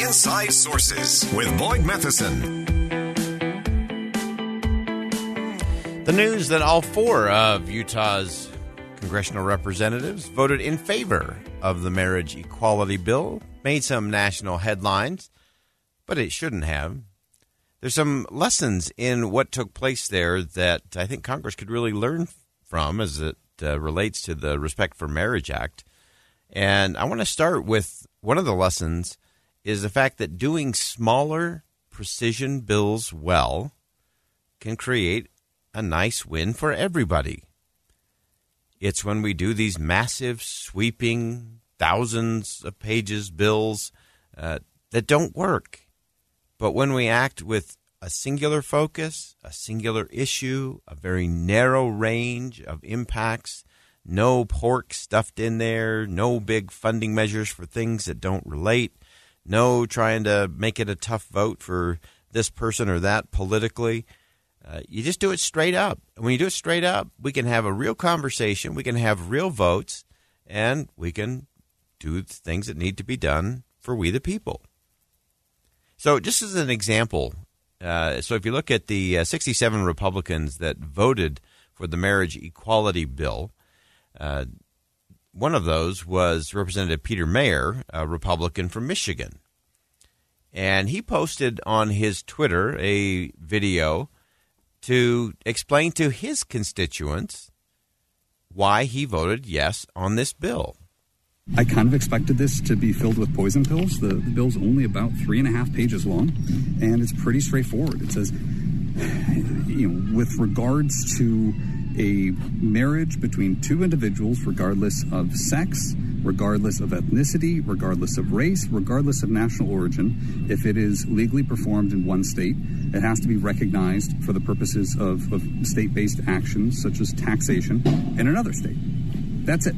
Inside Sources with Boyd Matheson. The news that all four of Utah's congressional representatives voted in favor of the marriage equality bill made some national headlines, but it shouldn't have. There's some lessons in what took place there that I think Congress could really learn from as it uh, relates to the Respect for Marriage Act. And I want to start with one of the lessons is the fact that doing smaller precision bills well can create a nice win for everybody. It's when we do these massive, sweeping, thousands of pages bills uh, that don't work. But when we act with a singular focus, a singular issue, a very narrow range of impacts, no pork stuffed in there, no big funding measures for things that don't relate, no trying to make it a tough vote for this person or that politically. Uh, you just do it straight up. And when you do it straight up, we can have a real conversation, we can have real votes, and we can do things that need to be done for we the people. So, just as an example, uh, so if you look at the uh, 67 Republicans that voted for the marriage equality bill, uh, one of those was Representative Peter Meijer, a Republican from Michigan. And he posted on his Twitter a video to explain to his constituents why he voted yes on this bill. I kind of expected this to be filled with poison pills. The, the bill's only about three and a half pages long, and it's pretty straightforward. It says, you know, with regards to a marriage between two individuals, regardless of sex, regardless of ethnicity, regardless of race, regardless of national origin, if it is legally performed in one state, it has to be recognized for the purposes of, of state based actions such as taxation in another state. That's it.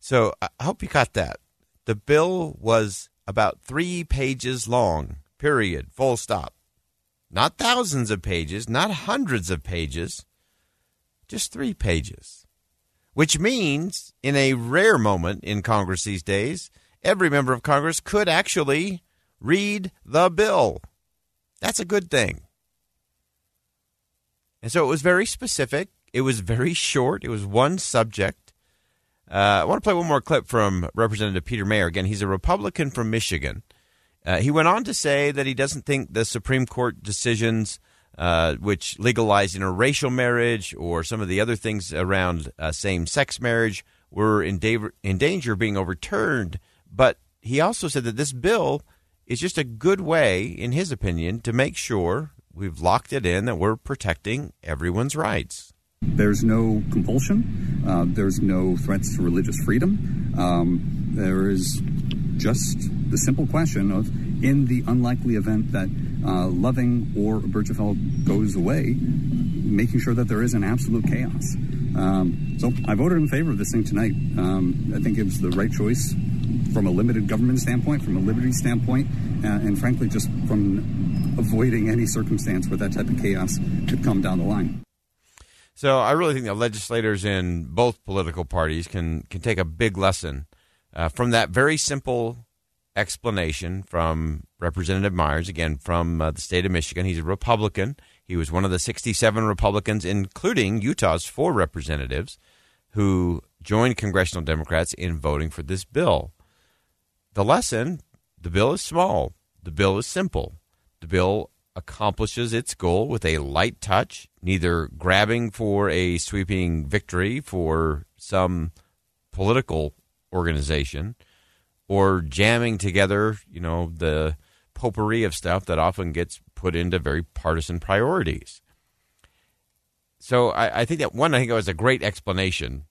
So I hope you caught that. The bill was about three pages long, period, full stop. Not thousands of pages, not hundreds of pages, just three pages. Which means, in a rare moment in Congress these days, every member of Congress could actually read the bill. That's a good thing. And so it was very specific. It was very short. It was one subject. Uh, I want to play one more clip from Representative Peter Meijer. Again, he's a Republican from Michigan. Uh, he went on to say that he doesn't think the Supreme Court decisions, uh, which legalize interracial marriage or some of the other things around uh, same sex marriage, were in, da- in danger of being overturned. But he also said that this bill is just a good way, in his opinion, to make sure we've locked it in that we're protecting everyone's rights. There's no compulsion. Uh, there's no threats to religious freedom. Um, there is just the simple question of, in the unlikely event that uh, Loving or Obergefell goes away, making sure that there isn't absolute chaos. Um, so I voted in favor of this thing tonight. Um, I think it was the right choice from a limited government standpoint, from a liberty standpoint, uh, and frankly, just from avoiding any circumstance where that type of chaos could come down the line. So I really think that legislators in both political parties can can take a big lesson uh, from that very simple explanation from Representative Myers, again from uh, the state of Michigan. He's a Republican. He was one of the 67 Republicans, including Utah's four representatives, who joined congressional Democrats in voting for this bill. The lesson: the bill is small. The bill is simple. The bill accomplishes its goal with a light touch, neither grabbing for a sweeping victory for some political organization or jamming together, you know, the potpourri of stuff that often gets put into very partisan priorities. So I, I think that one, I think it was a great explanation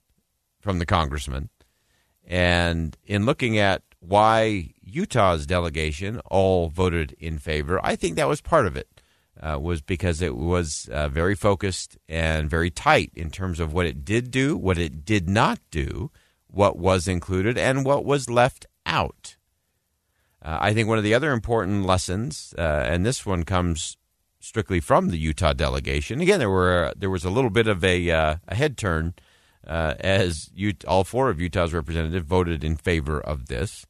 from the congressman. And in looking at why Utah's delegation all voted in favor. I think that was part of it. Uh, was because it was uh, very focused and very tight in terms of what it did do, what it did not do, what was included, and what was left out. Uh, I think one of the other important lessons, uh, and this one comes strictly from the Utah delegation. Again, there were there was a little bit of a, uh, a head turn uh, as all four of Utah's representatives voted in favor of this.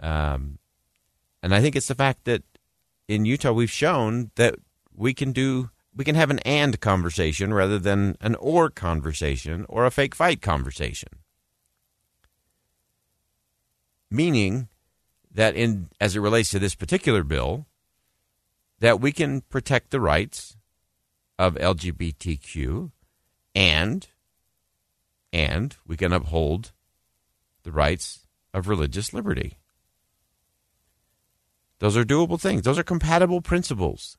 Um, And I think it's the fact that in Utah we've shown that we can do we can have an and conversation rather than an or conversation or a fake fight conversation. Meaning that in as it relates to this particular bill that we can protect the rights of LGBTQ and and we can uphold the rights of religious liberty. Those are doable things. Those are compatible principles.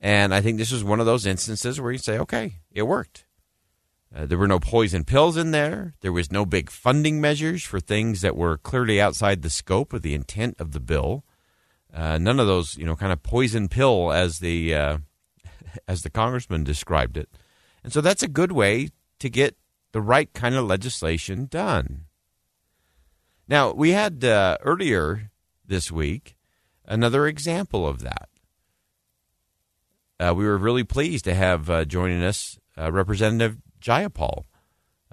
And I think this is one of those instances where you say, okay, it worked. Uh, there were no poison pills in there. There was no big funding measures for things that were clearly outside the scope of the intent of the bill. Uh, none of those, you know, kind of poison pill as the uh, as the congressman described it. And so that's a good way to get the right kind of legislation done. Now we had uh, earlier this week another example of that. Uh, we were really pleased to have joining us Representative Jayapal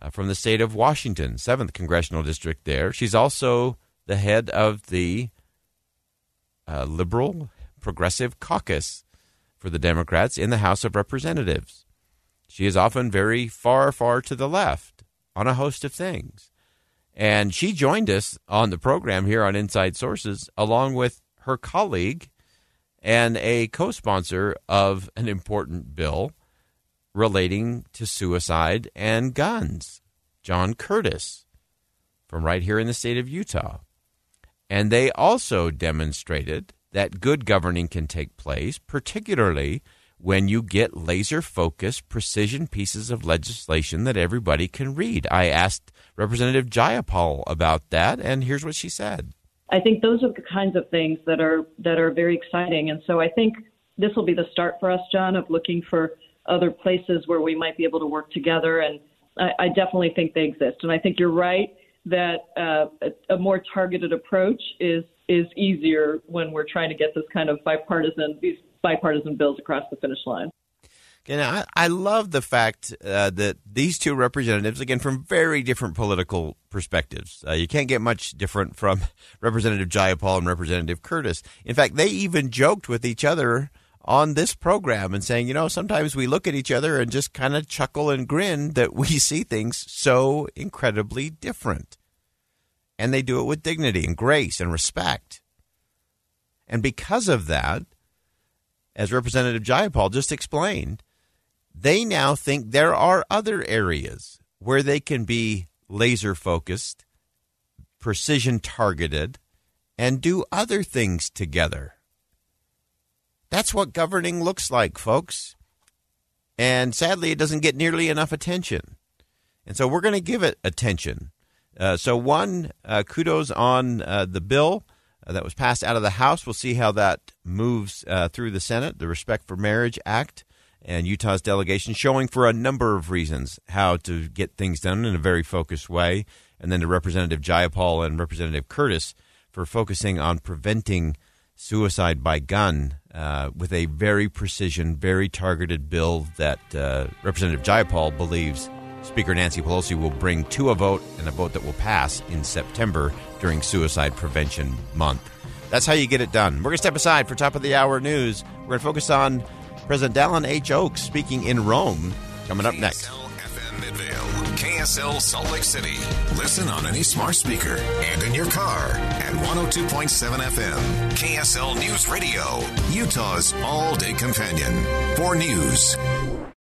uh, from the state of Washington, 7th Congressional District there. She's also the head of the uh, Liberal Progressive Caucus for the Democrats in the House of Representatives. She is often very far, far to the left on a host of things. And she joined us on the program here on Inside Sources, along with her colleague and a co sponsor of an important bill relating to suicide and guns, John Curtis, from right here in the state of Utah. And they also demonstrated that good governing can take place, particularly when you get laser focused, precision pieces of legislation that everybody can read. I asked Representative Jayapal about that, and here's what she said. I think those are the kinds of things that are that are very exciting, and so I think this will be the start for us, John, of looking for other places where we might be able to work together. And I, I definitely think they exist, and I think you're right that uh, a, a more targeted approach is is easier when we're trying to get this kind of bipartisan these bipartisan bills across the finish line. And I, I love the fact uh, that these two representatives, again, from very different political perspectives, uh, you can't get much different from Representative Jayapal and Representative Curtis. In fact, they even joked with each other on this program and saying, you know, sometimes we look at each other and just kind of chuckle and grin that we see things so incredibly different. And they do it with dignity and grace and respect. And because of that, as Representative Jayapal just explained, they now think there are other areas where they can be laser focused, precision targeted, and do other things together. That's what governing looks like, folks. And sadly, it doesn't get nearly enough attention. And so we're going to give it attention. Uh, so, one, uh, kudos on uh, the bill uh, that was passed out of the House. We'll see how that moves uh, through the Senate, the Respect for Marriage Act and Utah's delegation showing for a number of reasons how to get things done in a very focused way. And then to Representative Jayapal and Representative Curtis for focusing on preventing suicide by gun uh, with a very precision, very targeted bill that uh, Representative Jayapal believes Speaker Nancy Pelosi will bring to a vote and a vote that will pass in September during Suicide Prevention Month. That's how you get it done. We're going to step aside for top of the hour news. We're going to focus on President Dallin H. Oaks speaking in Rome coming up next. KSL Salt Lake City. Listen on any smart speaker and in your car at 102.7 FM. KSL News Radio, Utah's all day companion for news.